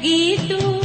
Dieguito.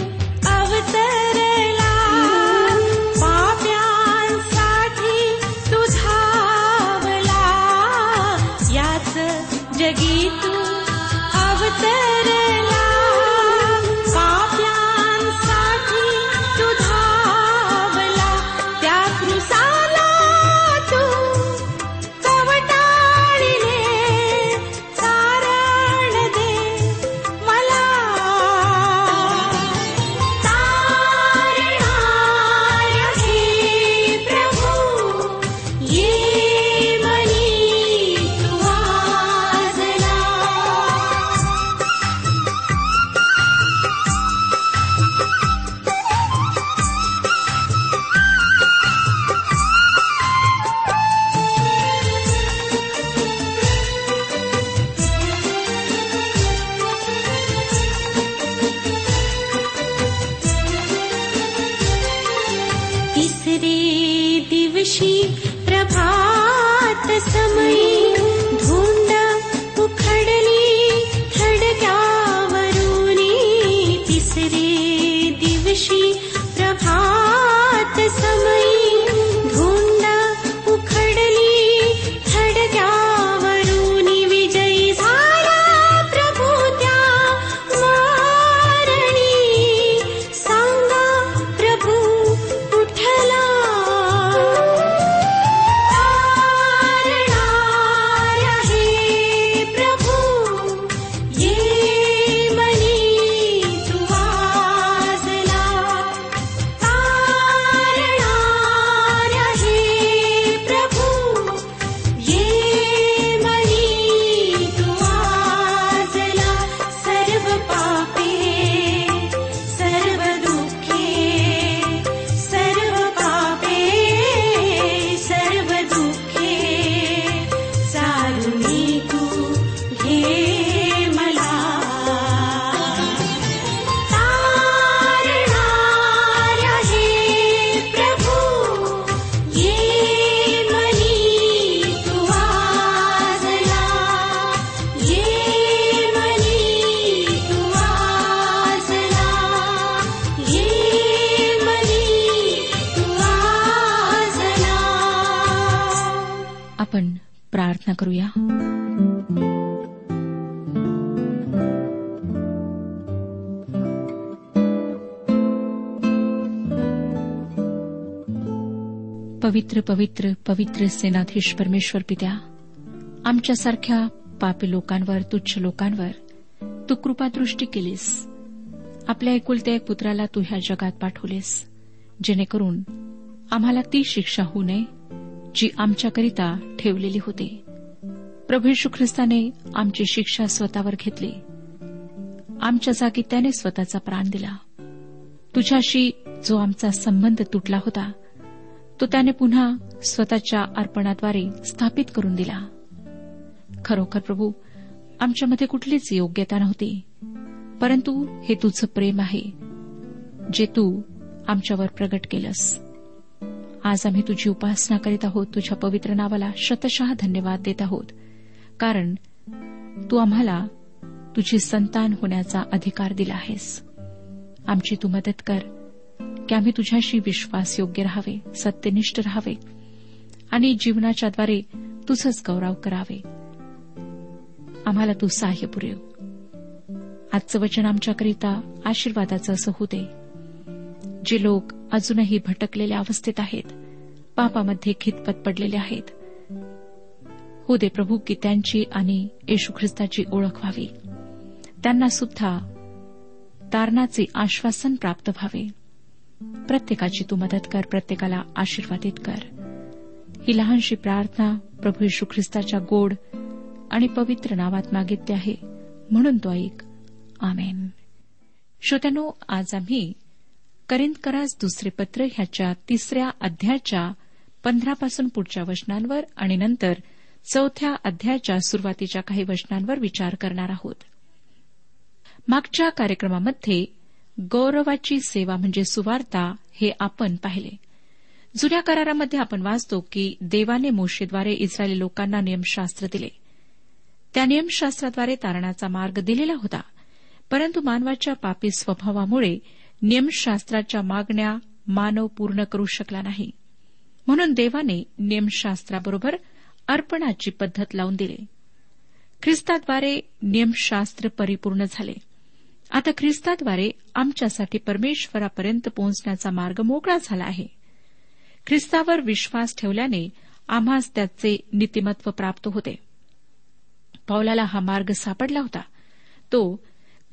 पवित्र पवित्र पवित्र सेनाधीश परमेश्वर पित्या आमच्यासारख्या पापी लोकांवर तुच्छ लोकांवर तू कृपादृष्टी केलीस. आपल्या एकुलत्या एक पुत्राला तू ह्या जगात पाठवलेस जेणेकरून आम्हाला ती शिक्षा होऊ नये जी आमच्याकरिता ठेवलेली होती. प्रभू यशू ख्रिस्ताने आमची शिक्षा स्वतःवर घेतली. आमच्या जागी त्याने स्वतःचा प्राण दिला. तुझ्याशी जो आमचा संबंध तुटला होता तो त्याने पुन्हा स्वतःच्या अर्पणाद्वारे स्थापित करून दिला. खरोखर प्रभू आमच्यामध्ये कुठलीच योग्यता नव्हती परंतु हे तुझं प्रेम आहे जे तू आमच्यावर प्रगट केलंस. आज आम्ही तुझी उपासना करीत आहोत तुझ्या पवित्र नावाला शतशः धन्यवाद देत आहोत कारण तू आम्हाला तुझी संतान होण्याचा अधिकार दिला आहेस. आमची तू मदत कर. की आम्ही तुझ्याशी विश्वासयोग्य राहावे सत्यनिष्ठ राहावे आणि जीवनाच्याद्वारे तुझंच गौरव करावे. आम्हाला तू सहाय्य पुरेव आजचं वचन आमच्याकरिता आशीर्वादाचं असं होते जे लोक अजूनही भटकलेल्या अवस्थेत आहेत पापामध्ये खितपत पडलेले आहेत हो दे प्रभू की त्यांची आणि येशू ख्रिस्ताची ओळख व्हावी. त्यांना सुद्धा तारणाचे आश्वासन प्राप्त व्हावे. प्रत्येकाची तू मदत कर प्रत्येकाला आशीर्वादित कर. ही लहानशी प्रार्थना प्रभू यशू ख्रिस्ताच्या गोड आणि पवित्र नावात मागितली आहे. म्हणून तो ऐक. आमेन. श्रोत्यानो आज आम्ही करिंदकरास दुसरे पत्र ह्याच्या तिसऱ्या अध्यायाच्या पंधरापासून पुढच्या वचनांवर आणि नंतर चौथ्या अध्यायाच्या सुरुवातीच्या काही वचनांवर विचार करणार आहोत. मागच्या कार्यक्रमामध्ये गौरवाची सेवा म्हणजे सुवार्ता हे आपण पाहिले. जुन्या करारामध्ये आपण वाचतो की देवाने मोशेद्वारे इस्रायली लोकांना नियमशास्त्र दिले. त्या नियमशास्त्राद्वारे तारणाचा मार्ग दिलेला होता. परंतु मानवाच्या पापी स्वभावामुळे नियमशास्त्राच्या मागण्या मानव पूर्ण करू शकला नाही. म्हणून देवाने नियमशास्त्राबरोबर अर्पणाची पद्धत लावून दिली. ख्रिस्ताद्वारे नियमशास्त्र परिपूर्ण झाले. आता ख्रिस्ताद्वारे आमच्यासाठी परमेश्वरापर्यंत पोहोचण्याचा मार्ग मोकळा झाला आहे. ख्रिस्तावर विश्वास ठेवल्याने आम्हास त्याचे नीतिमत्व प्राप्त होते. पौलाला हा मार्ग सापडला होता. तो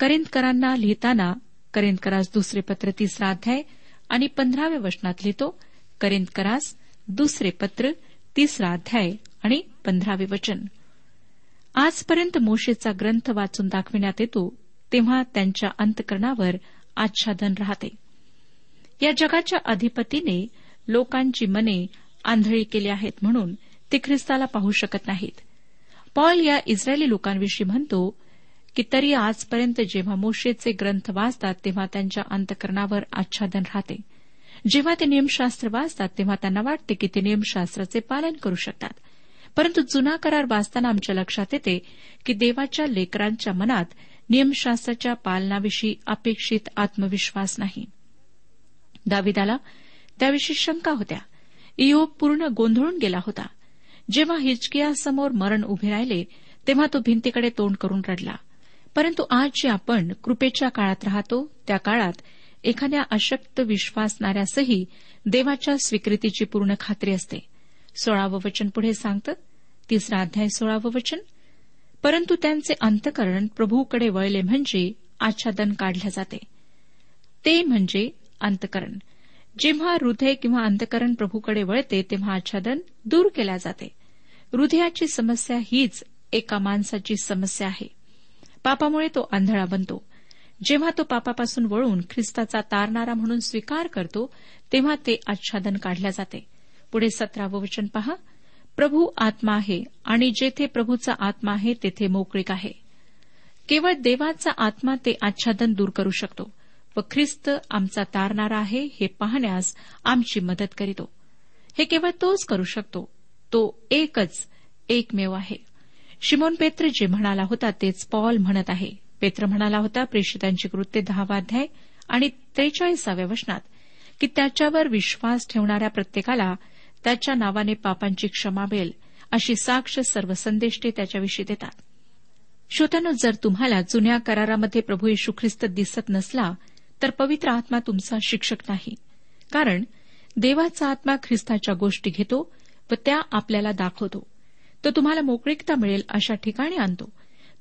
करिंदकरांना लिहिताना करिंदकरास दुसरे पत्र तिसरा अध्याय आणि पंधराव्या वचनात लिहितो करिंदकरास दुसरे पत्र तिसरा अध्याय आणि पंधरावे वचन. आजपर्यंत मोशेचा ग्रंथ वाचून दाखविण्यात येतो तेव्हा त्यांच्या अंतकरणावर आच्छादन राहते. या जगाच्या अधिपतीने लोकांची मने आंधळी केली आहेत म्हणून ते ख्रिस्ताला पाहू शकत नाहीत. पॉल या इस्रायली लोकांविषयी म्हणतो की तरी आजपर्यंत जेव्हा मोशेचे ग्रंथ वाचतात तेव्हा त्यांच्या अंतकरणावर आच्छादन राहते. जेव्हा ते नियमशास्त्र वाचतात तेव्हा त्यांना वाटते की ते नियमशास्त्राचे पालन करू शकतात. परंतु जुना करार वाचताना आमच्या लक्षात येते की देवाच्या लेकरांच्या मनात नियमशास्त्राच्या पालनाविषयी अपेक्षित आत्मविश्वास नाही. दाविदाला त्याविषयी शंका होत्या. इयोब पूर्ण गोंधळून गेला होता. जेव्हा हिचकियासमोर मरण उभे राहिले तेव्हा तो भिंतीकडे तोंड करून रडला. परंतु आज जे आपण कृपेच्या काळात राहतो त्या काळात एखाद्या अशक्त विश्वासणाऱ्यासही देवाच्या स्वीकृतीची पूर्ण खात्री असते. सोळावं वचन पुढे सांगतं. तिसरा अध्याय सोळावं वचन. परंतु त्यांचे अंतकरण प्रभूकडे वळले म्हणजे आच्छादन काढले जाते. ते म्हणजे अंतकरण. जेव्हा हृदय किंवा अंतकरण प्रभूकडे वळते तेव्हा आच्छादन दूर केल्या जाते. हृदयाची समस्या हीच एका माणसाची समस्या आहे. पापामुळे तो आंधळा बनतो. जेव्हा तो पापापासून वळून ख्रिस्ताचा तारणारा म्हणून स्वीकार करतो तेव्हा ते आच्छादन काढल्या जाते. पुढे सतरावं वचन पहा. प्रभू आत्मा आहे आणि जेथे प्रभूचा आत्मा आहे तेथे मोकळीक आहे. केवळ देवाचा आत्मा ते आच्छादन दूर करू शकतो व ख्रिस्त आमचा तारणारा आहे हे पाहण्यास आमची मदत करीतो. हे केवळ तोच करू शकतो तो एकच एकमेव आहे. शिमोन पेत्र जे म्हणाला होता तेच पॉल म्हणत आहे. पेत्र म्हणाला होता प्रेषितांची कृत्य दहावाध्याय आणि त्रेचाळीसाव्या वचनात की त्याच्यावर विश्वास ठेवणाऱ्या प्रत्येकाला त्याच्या नावाने पापांची क्षमा मिळेल अशी साक्ष सर्व संदेष्टे त्याच्याविषयी देतात. श्रोत्यानो जर तुम्हाला जुन्या करारामध्ये प्रभू येशू ख्रिस्त दिसत नसला तर पवित्र आत्मा तुमचा शिक्षक नाही. कारण देवाचा आत्मा ख्रिस्ताच्या गोष्टी घेतो व त्या आपल्याला दाखवतो. तो तुम्हाला मोकळीकता मिळेल अशा ठिकाणी आणतो.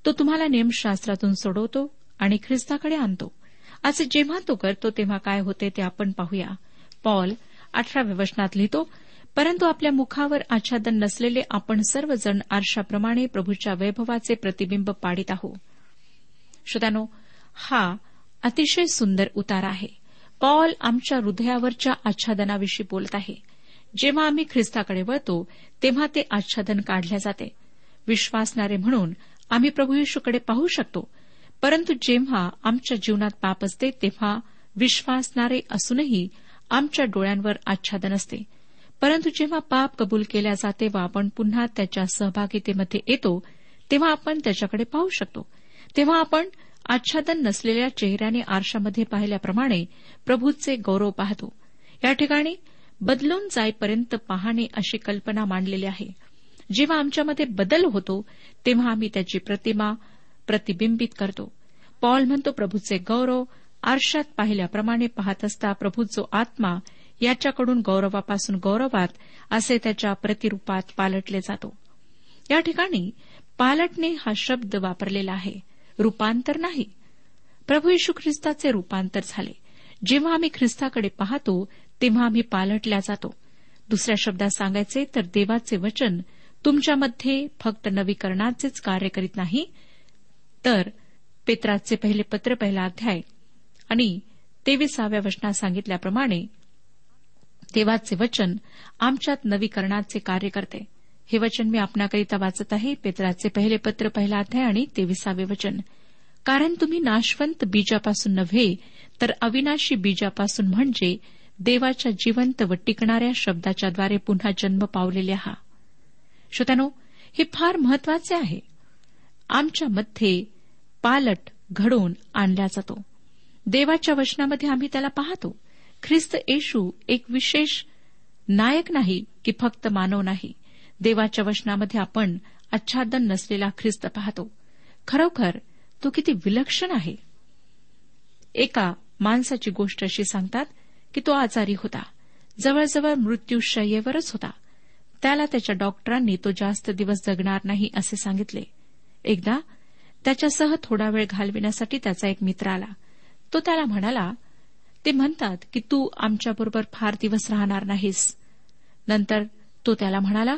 तो तुम्हाला नियमशास्त्रातून सोडवतो आणि ख्रिस्ताकडे आणतो. असे जेव्हा तो करतो तेव्हा काय होते ते आपण पाहूया. पॉल अठराव्या वचनात लिहितो परंतु आपल्या मुखावर आच्छादन नसलेले आपण सर्वजण आरशाप्रमाणे प्रभूच्या वैभवाचे प्रतिबिंब पाडित आहोत श्रोत्यानो हा अतिशय सुंदर उतार आहे. पॉल आमच्या हृदयावरच्या आच्छादनाविषयी बोलत आहे. जेव्हा आम्ही ख्रिस्ताकडे वळतो तेव्हा ते आच्छादन काढल्या जाते. विश्वासणारे म्हणून आम्ही प्रभू येशूकडे पाहू शकतो. परंतु जेव्हा आमच्या जीवनात पाप असते तेव्हा विश्वासणारे असूनही आमच्या डोळ्यांवर आच्छादन असते. परंतु जेव्हा पाप कबूल केल्या जाते व आपण पुन्हा त्याच्या सहभागितेमध्ये येतो तेव्हा आपण त्याच्याकडे पाहू शकतो. तेव्हा आपण आच्छादन नसलेल्या चेहऱ्याने आरशामध्ये पाहिल्याप्रमाणे प्रभूचे गौरव पाहतो. या ठिकाणी बदलून जाईपर्यंत पाहणे अशी कल्पना मांडलेली आहे. जेव्हा आमच्यामध्ये बदल होतो तेव्हा आम्ही त्याची प्रतिमा प्रतिबिंबित करतो. पॉल म्हणतो प्रभूचे गौरव आरशात पाहिल्याप्रमाणे पाहत असता प्रभू जो आत्मा याच्याकडून गौरवापासून गौरवात असे त्याच्या प्रतिरूपात पालटले जातो. या ठिकाणी पालटणे हा शब्द वापरलेला आहे. रूपांतर नाही. प्रभू यशू ख्रिस्ताचे रूपांतर झाले. जेव्हा आम्ही ख्रिस्ताकडे पाहतो तेव्हा आम्ही पालटल्या जातो. दुसऱ्या शब्दात सांगायचे तर देवाचे वचन तुमच्यामध्ये फक्त नवीकरणाचेच कार्य करीत नाही. तर पेत्राचे पहिले पत्र पहिला अध्याय आणि तेविसाव्या वचनात सांगितल्याप्रमाणे देवाचे वचन आमच्यात नवीकरणाचे कार्य करते हे वचन मी आपणाकरिता वाचत आहे. पेत्राचे पहिले पत्र पहिला अध्याय आणि तेविसावे वचन. कारण तुम्ही नाशवंत बीजापासून नव्हे तर अविनाशी बीजापासून म्हणजे देवाच्या जिवंत व टिकणाऱ्या शब्दाच्याद्वारे पुन्हा जन्म पावलेले हा श्रोत्यानो हे फार महत्त्वाचे आहे. आमच्यामध्ये पालट घडवून आणला जातो. देवाच्या वचनामध्ये आम्ही त्याला पाहतो. ख्रिस्त येशू एक विशेष नायक नाही की फक्त मानव नाही. देवाच्या वचनामध्ये आपण आच्छादन नसलेला ख्रिस्त पाहतो. खरोखर तो किती विलक्षण आहे. एका माणसाची गोष्ट अशी सांगतात की तो आजारी होता. जवळजवळ मृत्यूशय्येवरच होता. त्याला त्याच्या डॉक्टरांनी तो जास्त दिवस जगणार नाही असे सांगितले. एकदा त्याच्यासह थोडा वेळ घालविण्यासाठी त्याचा एक मित्र आला. तो त्याला म्हणाला ते म्हणतात की तू आमच्याबरोबर फार दिवस राहणार नाहीस. नंतर तो त्याला म्हणाला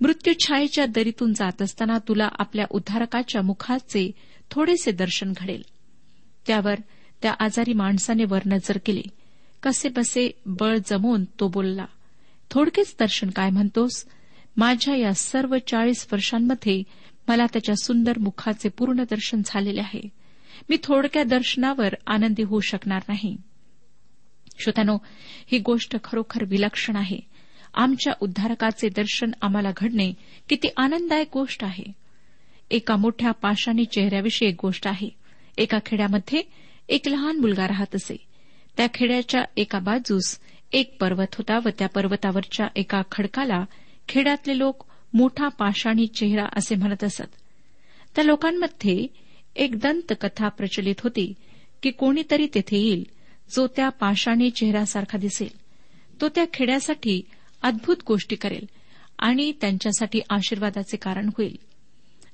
मृत्यूछायेच्या दरीतून जात असताना तुला आपल्या उद्धारकाच्या मुखाचे थोडेसे दर्शन घडेल. त्यावर त्या आजारी माणसाने वर नजर केली. कसे बसे बळ जमवून तो बोलला थोडकेच दर्शन काय म्हणतोस? माझ्या या सर्व चाळीस वर्षांमध्ये मला त्याच्या सुंदर मुखाचे पूर्ण दर्शन झालेले आहे. मी थोडक्या दर्शनावर आनंदी होऊ शकणार नाही. श्रोत्यानो ही गोष्ट खरोखर विलक्षण आहे. आमच्या उद्धारकाचे दर्शन आम्हाला घडणे किती आनंददायक गोष्ट आहे. एका मोठ्या पाषाणी चेहऱ्याविषयी एक गोष्ट आहे. एका खेड्यामध्ये एक लहान मुलगा राहत असे. त्या खेड्याच्या एका बाजूस एक पर्वत होता व त्या पर्वतावरच्या एका खडकाला खेड्यातले लोक मोठा पाषाणी चेहरा असे म्हणत असत. त्या लोकांमध्ये एक दंतकथा प्रचलित होती की कोणीतरी तेथे येईल जो त्या पाषाणी चेहऱ्यासारखा दिसेल. तो त्या खेड्यासाठी अद्भुत गोष्टी करेल आणि त्यांच्यासाठी आशीर्वादाचे कारण होईल.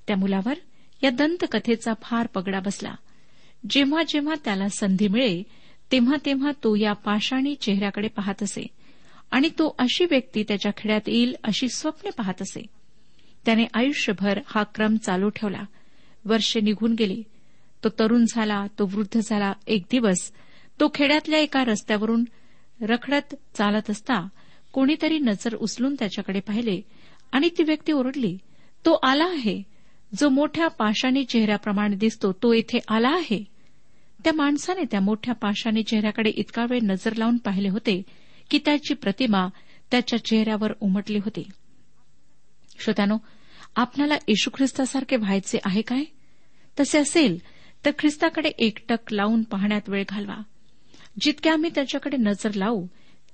त्या मुलावर या दंतकथेचा फार पगडा बसला. जेव्हा जेव्हा त्याला संधी मिळे तेव्हा तेव्हा तो या पाषाणी चेहऱ्याकडे पाहत असे आणि तो अशी व्यक्ती त्याच्या खेड्यात येईल अशी स्वप्ने पाहत असे. त्याने आयुष्यभर हा क्रम चालू ठेवला. वर्षे निघून गेली. तो तरुण झाला तो वृद्ध झाला एक दिवस तो खेड्यातल्या एका रस्त्यावरून रखडत चालत असता कोणीतरी नजर उचलून त्याच्याकडे पाहिले आणि ती व्यक्ती ओरडली तो आला आहे. जो मोठ्या पाषाणी चेहऱ्याप्रमाणे दिसतो तो इथे आला आहे. त्या माणसाने त्या मोठ्या पाषाणी चेहऱ्याकडे इतका वेळ नजर लावून पाहिले होते की त्याची प्रतिमा त्याच्या चेहऱ्यावर उमटली होती. श्रोत्यानो आपल्याला येशू ख्रिस्तासारखे व्हायचे आहे काय? तसे असेल तर ख्रिस्ताकडे एकटक लावून पाहण्यात वेळ घालवा. जितक्या आम्ही त्याच्याकडे नजर लावू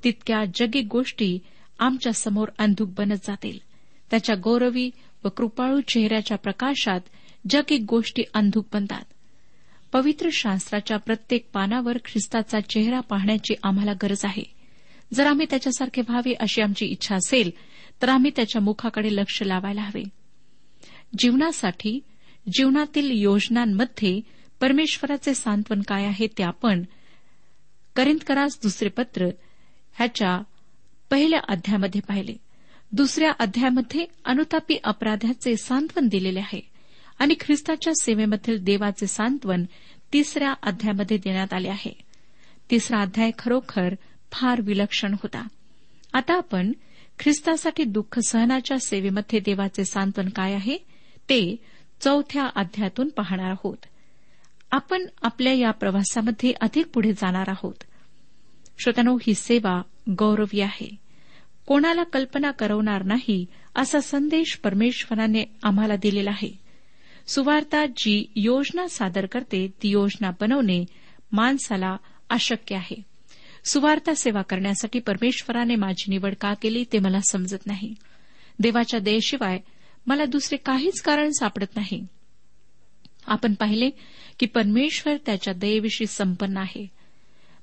तितक्या जगी गोष्टी आमच्यासमोर अंधुक बनत जातील. त्याच्या गौरवी व कृपाळू चेहऱ्याच्या प्रकाशात जगी गोष्टी अंधुक बनतात. पवित्र शास्त्राच्या प्रत्येक पानावर ख्रिस्ताचा चेहरा पाहण्याची आम्हाला गरज आहे. जर आम्ही त्याच्यासारखे व्हावे अशी आमची इच्छा असेल तर आम्ही त्याच्या मुखाकडे लक्ष लावायला हवे. जीवनासाठी जीवनातील योजनांमध्ये परमेश्वराचे सांत्वन काय आहे ते आपण करिंदकरास दुसरे पत्र ह्याच्या पहिल्या अध्यायामध्ये पाहिले. दुसऱ्या अध्यायामध्ये अनुतापी अपराध्याचे सांत्वन दिलेले आहे आणि ख्रिस्ताच्या सेवेमधील देवाचे सांत्वन तिसऱ्या अध्यायामध्ये देण्यात आले आहे. तिसरा अध्याय खरोखर फार विलक्षण होता. आता आपण ख्रिस्तासाठी दुःख सहनाच्या सेवेमध्ये देवाचे सांत्वन काय आहे ते चौथ्या अध्यायातून पाहणार आहोत. आपण आपल्या या प्रवासामध्ये अधिक पुढे जाणार आहोत. श्रोतनो ही सेवा गौरवी आहे. कोणाला कल्पना करवणार नाही असा संदेश परमेश्वराने आम्हाला दिलेला आहे. सुवार्ता जी योजना सादर करते ती योजना बनवणे माणसाला अशक्य आहे. सुवार्ता सेवा करण्यासाठी परमेश्वराने माझी निवड का केली ते मला समजत नाही. देवाच्या दयेशिवाय मला दुसरे काहीच कारण सापडत नाही. आपण पाहिले की परमेश्वर त्याच्या दयेविषयी संपन्न आहे.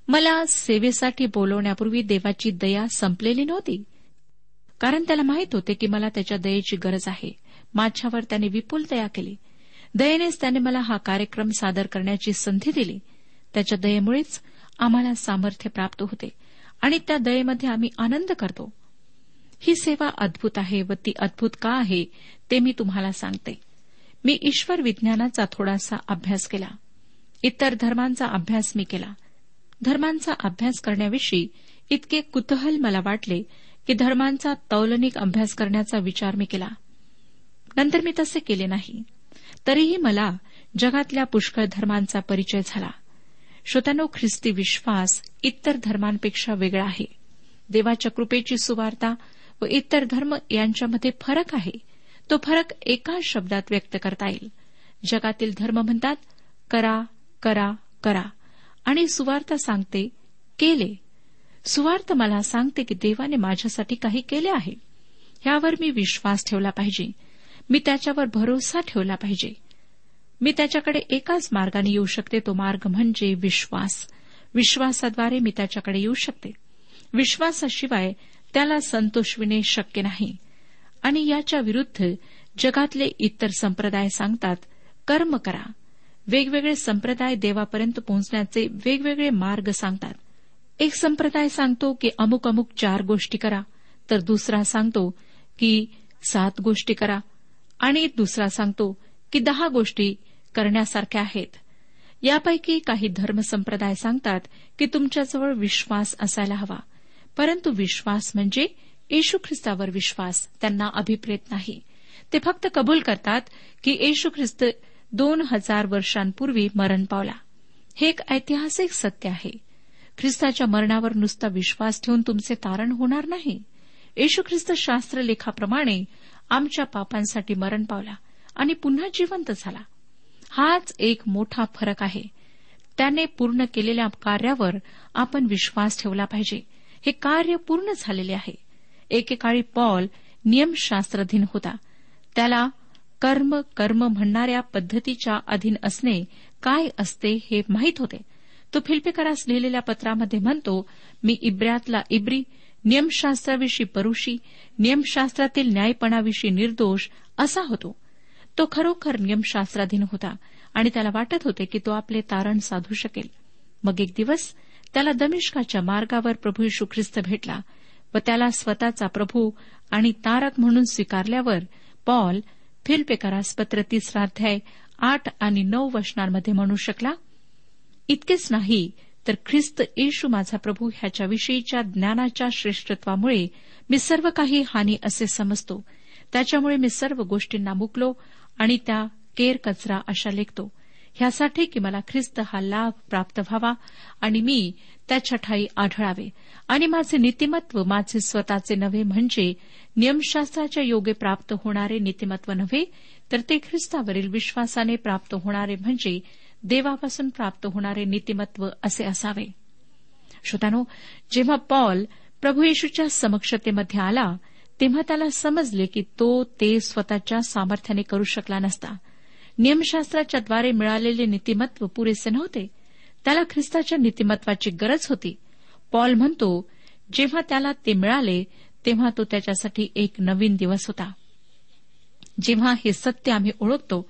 मला सेवेसाठी बोलवण्यापूर्वी देवाची दया संपलेली नव्हती. कारण त्याला माहीत होते की मला त्याच्या दयेची गरज आहे. माझ्यावर त्याने विपुल दया केली. दयेनेच त्याने मला हा कार्यक्रम सादर करण्याची संधी दिली. त्याच्या दयेमुळेच आम्हाला सामर्थ्य प्राप्त होते आणि त्या दयेमध्ये आम्ही आनंद करतो. ही सेवा अद्भुत आहे व ती अद्भुत का आहे ते मी तुम्हाला सांगते. मी ईश्वर विज्ञानाचा थोडासा अभ्यास केला. इतर धर्मांचा अभ्यास मी केला. धर्मांचा अभ्यास करण्याविषयी इतके कुतूहल मला वाटले की धर्मांचा तौलनिक अभ्यास करण्याचा विचार मी केला. नंतर मी तसे केले नाही. तरीही मला जगातल्या पुष्कळ धर्मांचा परिचय झाला. श्रोत्यानो ख्रिस्ती विश्वास इतर धर्मांपेक्षा वेगळा आहे. देवाच्या कृपेची सुवार्ता व इतर धर्म यांच्यामध्ये फरक आहे. तो फरक एका शब्दात व्यक्त करता येईल. जगातील धर्म म्हणतात करा करा करा. आणि सुवार्ता सांगते केले. सुवार्थ मला सांगते की देवाने माझ्यासाठी काही केले आहे. ह्यावर मी विश्वास ठेवला पाहिजे. मी त्याच्यावर भरोसा ठेवला पाहिजे. मी त्याच्याकडे एकाच मार्गाने येऊ शकते. तो मार्ग म्हणजे विश्वास. विश्वासाद्वारे मी त्याच्याकडे येऊ शकते. विश्वासाशिवाय त्याला संतोषविणे शक्य नाही. आणि याच्या विरुद्ध जगातले इतर संप्रदाय सांगतात कर्म करा. वेगवेगळे संप्रदाय देवापर्यंत पोहोचण्याचे वेगवेगळे मार्ग सांगतात. एक संप्रदाय सांगतो की अमुक अमुक चार गोष्टी करा तर दुसरा सांगतो की सात गोष्टी करा आणि दुसरा सांगतो की दहा गोष्टी करण्यासारख्या आहेत. यापैकी काही धर्मसंप्रदाय सांगतात की तुमच्याजवळ विश्वास असायला हवा परंतु विश्वास म्हणजे येशू ख्रिस्तावर विश्वास त्यांना अभिप्रेत नाही. ते फक्त कबूल करतात की येशू ख्रिस्त दोन हजार वर्षांपूर्वी मरण पावला. हे एक ऐतिहासिक सत्य आहे. ख्रिस्ताच्या मरणावर नुसता विश्वास ठेवून तुमचे तारण होणार नाही. येशू ख्रिस्त शास्त्रलेखाप्रमाणे आमच्या पापांसाठी मरण पावला आणि पुन्हा जिवंत झाला. हाच एक मोठा फरक आहे. त्याने पूर्ण केलेल्या कार्यावर आपण विश्वास ठेवला पाहिजे. हे कार्य पूर्ण झालेले आहे. एकेकाळी पॉल नियमशास्त्राधीन होता. त्याला कर्म कर्म म्हणणाऱ्या पद्धतीच्या अधीन असणे काय असते हे माहीत होते. तो फिल्पेकरास लिहिलेल्या पत्रामध्ये म्हणतो मी इब्र्यातला इब्री नियमशास्त्राविषयी परुषी नियमशास्त्रातील न्यायपणाविषयी निर्दोष असा होतो. तो खरोखर नियमशास्त्राधीन होता आणि त्याला वाटत होते की तो आपले तारण साधू शकेल. मग एक दिवस त्याला दमिष्काच्या मार्गावर प्रभू यशू ख्रिस्त भेटला. व त्याला स्वतःचा प्रभू आणि तारक म्हणून स्वीकारल्यावर पॉल फिल्पेकरास पत्र तिसरा अध्याय आठ आणि नऊ वचनांमध्ये म्हणू शकला इतकेच नाही तर ख्रिस्त येशू माझा प्रभू ह्याच्याविषयीच्या ज्ञानाच्या श्रेष्ठत्वामुळे मी सर्व काही हानी असे समजतो. त्याच्यामुळे मी सर्व गोष्टींना मुकलो आणि त्या केर कचरा अशा लेखतो. ह्यासाठी की मला ख्रिस्त हा लाभ प्राप्त व्हावा आणि मी त्याच्या ठाई आढळावे. आणि माझे नीतिमत्व माझे स्वतःचे नव्हे म्हणजे नियमशास्त्राच्या योगे प्राप्त होणारे नीतिमत्व नव्हे तर ते ख्रिस्तावरील विश्वासाने प्राप्त होणारे म्हणजे देवापासून प्राप्त होणारे नीतिमत्व असे असावे. श्रोतानो जेव्हा पॉल प्रभू येशूच्या समक्षतेमध्ये आला तेव्हा त्याला समजले की तो ते स्वतःच्या सामर्थ्याने करू शकला नसता. नियमशास्त्राच्याद्वारे मिळालेले नीतिमत्व पुरेसे नव्हते. त्याला ख्रिस्ताच्या नीतिमत्वाची गरज होती. पॉल म्हणतो जेव्हा त्याला ते मिळाले तेव्हा तो त्याच्यासाठी एक नवीन दिवस होता. जेव्हा हे सत्य आम्ही ओळखतो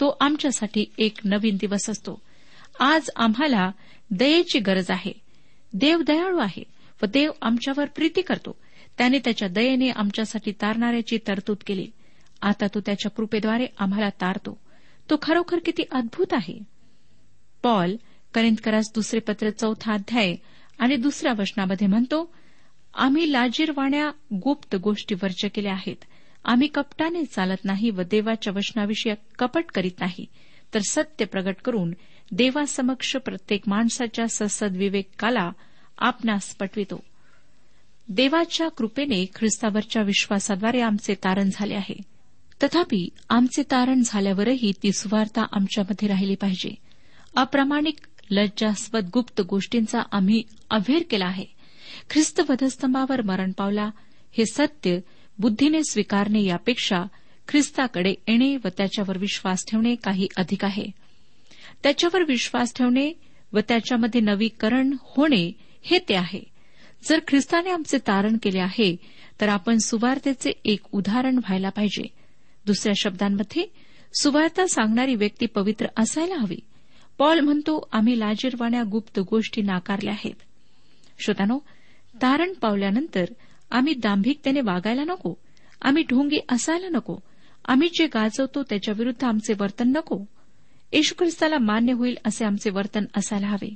तो आमच्यासाठी एक नवीन दिवस असतो. आज आम्हाला दयेची गरज आहे. देव दयाळू आहे व देव आमच्यावर प्रीती करतो. त्याने त्याच्या दयेने आमच्यासाठी तारणाऱ्याची तरतूद केली. आता तो त्याच्या कृपेद्वारे आम्हाला तारतो. तो खरोखर किती अद्भुत आहे. पॉल करिंदकरास दुसरे पत्र चौथा अध्याय आणि दुसऱ्या वचनामध्ये म्हणतो आम्ही लाजीरवाण्या गुप्त गोष्टी वर्ज केल्या आहेत. आम्ही कपटाने चालत नाही व देवाच्या वचनाविषयी कपट करीत नाही. तर सत्य प्रगट करून देवासमक्ष प्रत्येक माणसाच्या ससद विवेकाला आपणास पटवितो. देवाच्या कृपेने ख्रिस्तावरच्या विश्वासाद्वारे आमचे तारण झाले आहे. तथापि आमचे तारण झाल्यावरही ती सुवार्ता आमच्यामध्ये राहिली पाहिजे. अप्रामाणिक लज्जास्पद गुप्त गोष्टींचा आम्ही अभेर केला आहे. ख्रिस्त वधस्तंभावर मरण पावला हे सत्य बुद्धीने स्वीकारणे यापेक्षा ख्रिस्ताकडे येणे व त्याच्यावर विश्वास ठेवणे काही अधिक आहे. त्याच्यावर विश्वास ठेवणे व त्याच्यामध्ये नवीकरण होणे हे ते आहे. जर ख्रिस्ताने आमचे तारण केले आहे तर आपण सुवार्तेचे एक उदाहरण व्हायला पाहिजे. दुसऱ्या शब्दांमध्ये सुवार्ता सांगणारी व्यक्ती पवित्र असायला हवी. पॉल म्हणतो आम्ही लाजीरवाण्या गुप्त गोष्टी नाकारल्या आहेत. श्रोतानो तारण पावल्यानंतर आम्ही दांभिकतेने वागायला नको. आम्ही ढोंगी असायला नको. आम्ही जे गाजवतो त्याच्याविरुद्ध आमचे वर्तन नको. येशू ख्रिस्ताला मान्य होईल असे आमचे वर्तन असायला हवे.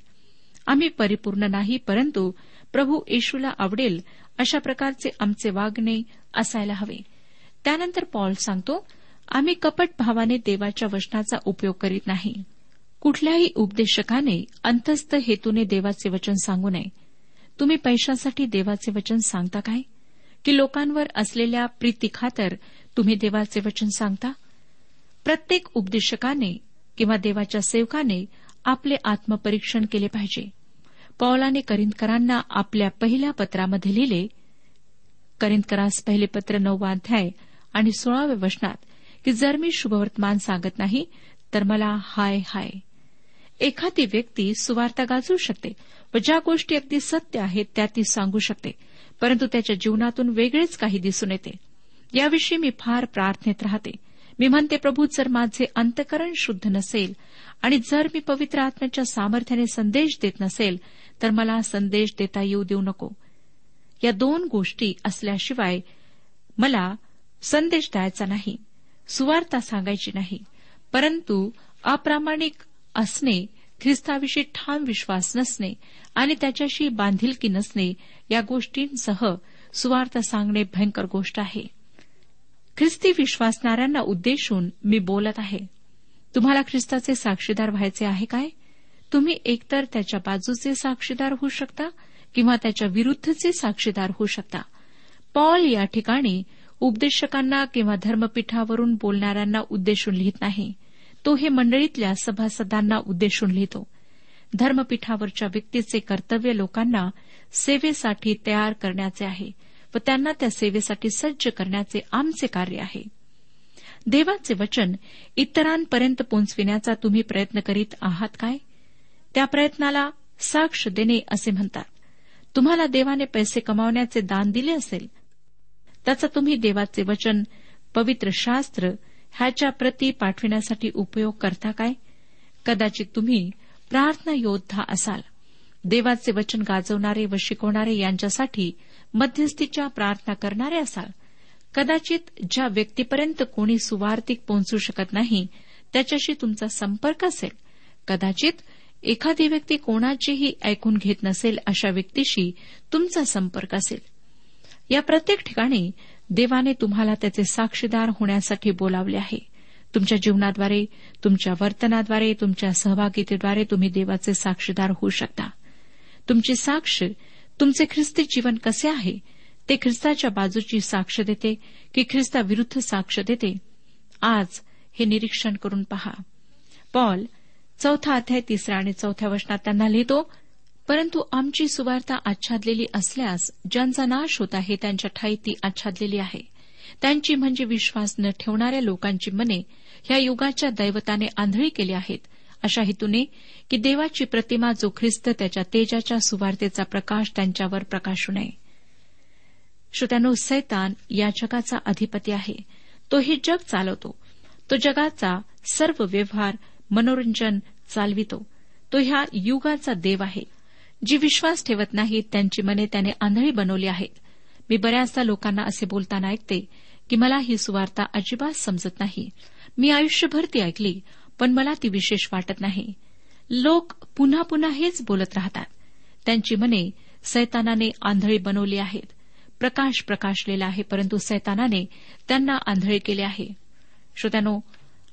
आम्ही परिपूर्ण नाही परंतु प्रभू येशूला आवडेल अशा प्रकारचे आमचे वागणे असायला हवे. त्यानंतर पॉल सांगतो आम्ही कपट भावाने देवाच्या वचनाचा उपयोग करीत नाही. कुठल्याही उपदेशकाने अंतस्थ हेतूने देवाचे वचन सांगू नये. तुम्ही पैशासाठी देवाचे वचन सांगता काय? की लोकांवर असलेल्या प्रीतीखातर तुम्ही देवाचे वचन सांगता? प्रत्येक उपदेशकाने किंवा देवाच्या सेवकाने आपले आत्मपरीक्षण केले पाहिजे. पौलाने करिंदकरांना आपल्या पहिल्या पत्रामध्ये लिहिले करिंदकरास पहिले पत्र नववा अध्याय आणि सोळाव्या वचनात की जर मी शुभवर्तमान सांगत नाही तर मला हाय हाय. एखादी व्यक्ती सुवार्ता गाजवू शकते व ज्या गोष्टी अगदी सत्य आहेत त्या ती सांगू शकते परंतु त्याच्या जीवनातून वेगळेच काही दिसून येते. याविषयी मी फार प्रार्थनेत राहते. मी म्हणते प्रभू जर माझे अंतकरण शुद्ध नसेल आणि जर मी पवित्र आत्म्याच्या सामर्थ्याने संदेश देत नसेल तर मला संदेश देता येऊ देऊ नको. या दोन गोष्टी असल्याशिवाय मला संदेश द्यायचा नाही सुवार्ता सांगायची नाही परंतु अप्रामाणिक असणे ख्रिस्ताविषयी ठाम विश्वास नसणे आणि त्याच्याशी बांधिलकी नसणे या गोष्टींसह सुवार्ता सांगणे भयंकर गोष्ट आहे. ख्रिस्ती विश्वासणाऱ्यांना उद्देशून मी बोलत आहे. तुम्हाला ख्रिस्ताचे साक्षीदार व्हायचे आहे काय? तुम्ही एकतर त्याच्या बाजूचे साक्षीदार होऊ शकता किंवा त्याच्या विरुद्धचे साक्षीदार होऊ शकता. पॉल या ठिकाणी उपदेशकांना किंवा धर्मपीठावरून बोलणाऱ्यांना उद्देशून लिहित नाही. तो हे मंडळीतल्या सभासदांना उद्देशून लिहितो. धर्मपीठावरच्या व्यक्तीचे कर्तव्य लोकांना सेवेसाठी तयार करण्याचे आहे व त्यांना त्या सेवेसाठी सज्ज करण्याचे आमचे कार्य आहे. देवाचे वचन इतरांपर्यंत पोचविण्याचा तुम्ही प्रयत्न करीत आहात काय? त्या प्रयत्नाला साक्ष देणे असे म्हणतात. तुम्हाला देवाने पैसे कमावण्याचे दान दिले असेल त्याचा तुम्ही देवाचे वचन पवित्र शास्त्र ह्याच्या प्रती पाठविण्यासाठी उपयोग करता काय? कदाचित तुम्ही प्रार्थना योद्धा असाल. देवाचे वचन गाजवणारे व शिकवणारे यांच्यासाठी मध्यस्थीच्या प्रार्थना करणारे असाल. कदाचित ज्या व्यक्तीपर्यंत कोणी सुवार्थिक पोहोचू शकत नाही त्याच्याशी तुमचा संपर्क असेल. कदाचित एखादी व्यक्ती कोणाचीही ऐकून घेत नसेल अशा व्यक्तीशी तुमचा संपर्क असेल. या प्रत्येक ठिकाणी देवाने तुम्हाला त्याचे साक्षीदार होण्यासाठी बोलावले आहे. तुमच्या जीवनाद्वारे तुमच्या वर्तनाद्वारे तुमच्या सहभागितेद्वारे तुम्ही देवाचे साक्षीदार होऊ शकता. तुमची साक्ष तुमचे ख्रिस्ती जीवन कसे आहे ते ख्रिस्ताच्या बाजूची साक्ष देते की ख्रिस्ताविरुद्ध साक्ष देते? आज हे निरीक्षण करून पहा. पॉल चौथा अध्याय तिसऱ्या आणि चौथ्या वचनात त्यांना लिहितो परंतु आमची सुवार्ता आच्छादलेली असल्यास ज्यांचा नाश होत आहे त्यांच्या ठाई ती आच्छादलेली आहे. त्यांची म्हणजे विश्वास न ठेवणाऱ्या लोकांची मने ह्या युगाच्या दैवताने आंधळी केली आहेत अशा हेतूने की देवाची प्रतिमा जो ख्रिस्त त्याच्या तेजाच्या सुवार्तेचा प्रकाश त्यांच्यावर प्रकाशू नये. श्रोत्यानो सैतान या जगाचा अधिपती आहे. तो हे जग चालवतो. तो जगाचा सर्व व्यवहार मनोरंजन चालवितो. तो ह्या युगाचा देव आहे. जी विश्वास ठेवत नाहीत त्यांची मने त्याने आंधळी बनवली आहेत. मी बऱ्याचदा लोकांना असे बोलताना ऐकते की मला ही सुवार्ता अजिबात समजत नाही. मी आयुष्यभर ती ऐकली पण मला ती विशेष वाटत नाही. लोक पुन्हा पुन्हा हेच बोलत राहतात. त्यांची मने सैतानाने आंधळी बनवली आहेत. प्रकाश प्रकाशलेला आहे परंतु सैतानाने त्यांना आंधळे केले आहे. श्रोत्यानो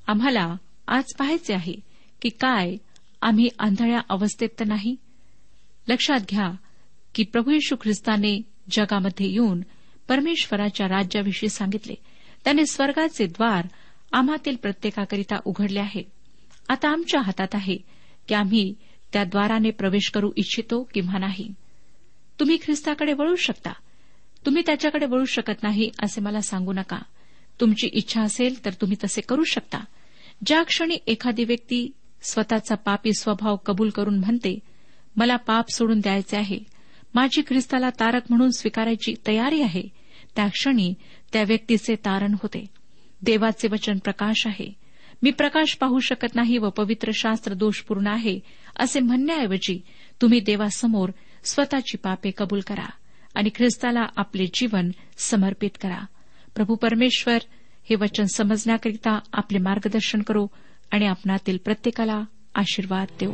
आम्हाला आज पाहायचे आहे की काय आम्ही आंधळ्या अवस्थेत तर नाही? लक्षात घ्या की प्रभू येशू ख्रिस्ताने जगामध्ये येऊन परमेश्वराच्या राज्याविषयी सांगितले. त्याने स्वर्गाचे द्वार आम्हातील प्रत्येकाकरिता उघडले आहे. आता आमच्या हातात आहे की आम्ही त्या द्वाराने प्रवेश करू इच्छितो किंवा नाही. तुम्ही ख्रिस्ताकडे वळू शकता. तुम्ही त्याच्याकडे वळू शकत नाही असे मला सांगू नका. तुमची इच्छा असेल तर तुम्ही तसे करू शकता. ज्या क्षणी एखादी व्यक्ती स्वतःचा पापी स्वभाव कबूल करून म्हणते मला पाप सोडून द्यायचे आहे. माझी ख्रिस्ताला तारक म्हणून स्वीकारायची तयारी आहे. त्या क्षणी त्या व्यक्तीचे तारण होते. देवाचे वचन प्रकाश आहे. मी प्रकाश पाहू शकत नाही व पवित्र शास्त्र दोषपूर्ण आहे असे म्हणण्याऐवजी तुम्ही देवासमोर स्वतःची पापे कबूल करा आणि ख्रिस्ताला आपले जीवन समर्पित करा. प्रभू परमेश्वर हे वचन समजण्याकरिता आपले मार्गदर्शन करो आणि आपणातील प्रत्येकाला आशीर्वाद देऊ.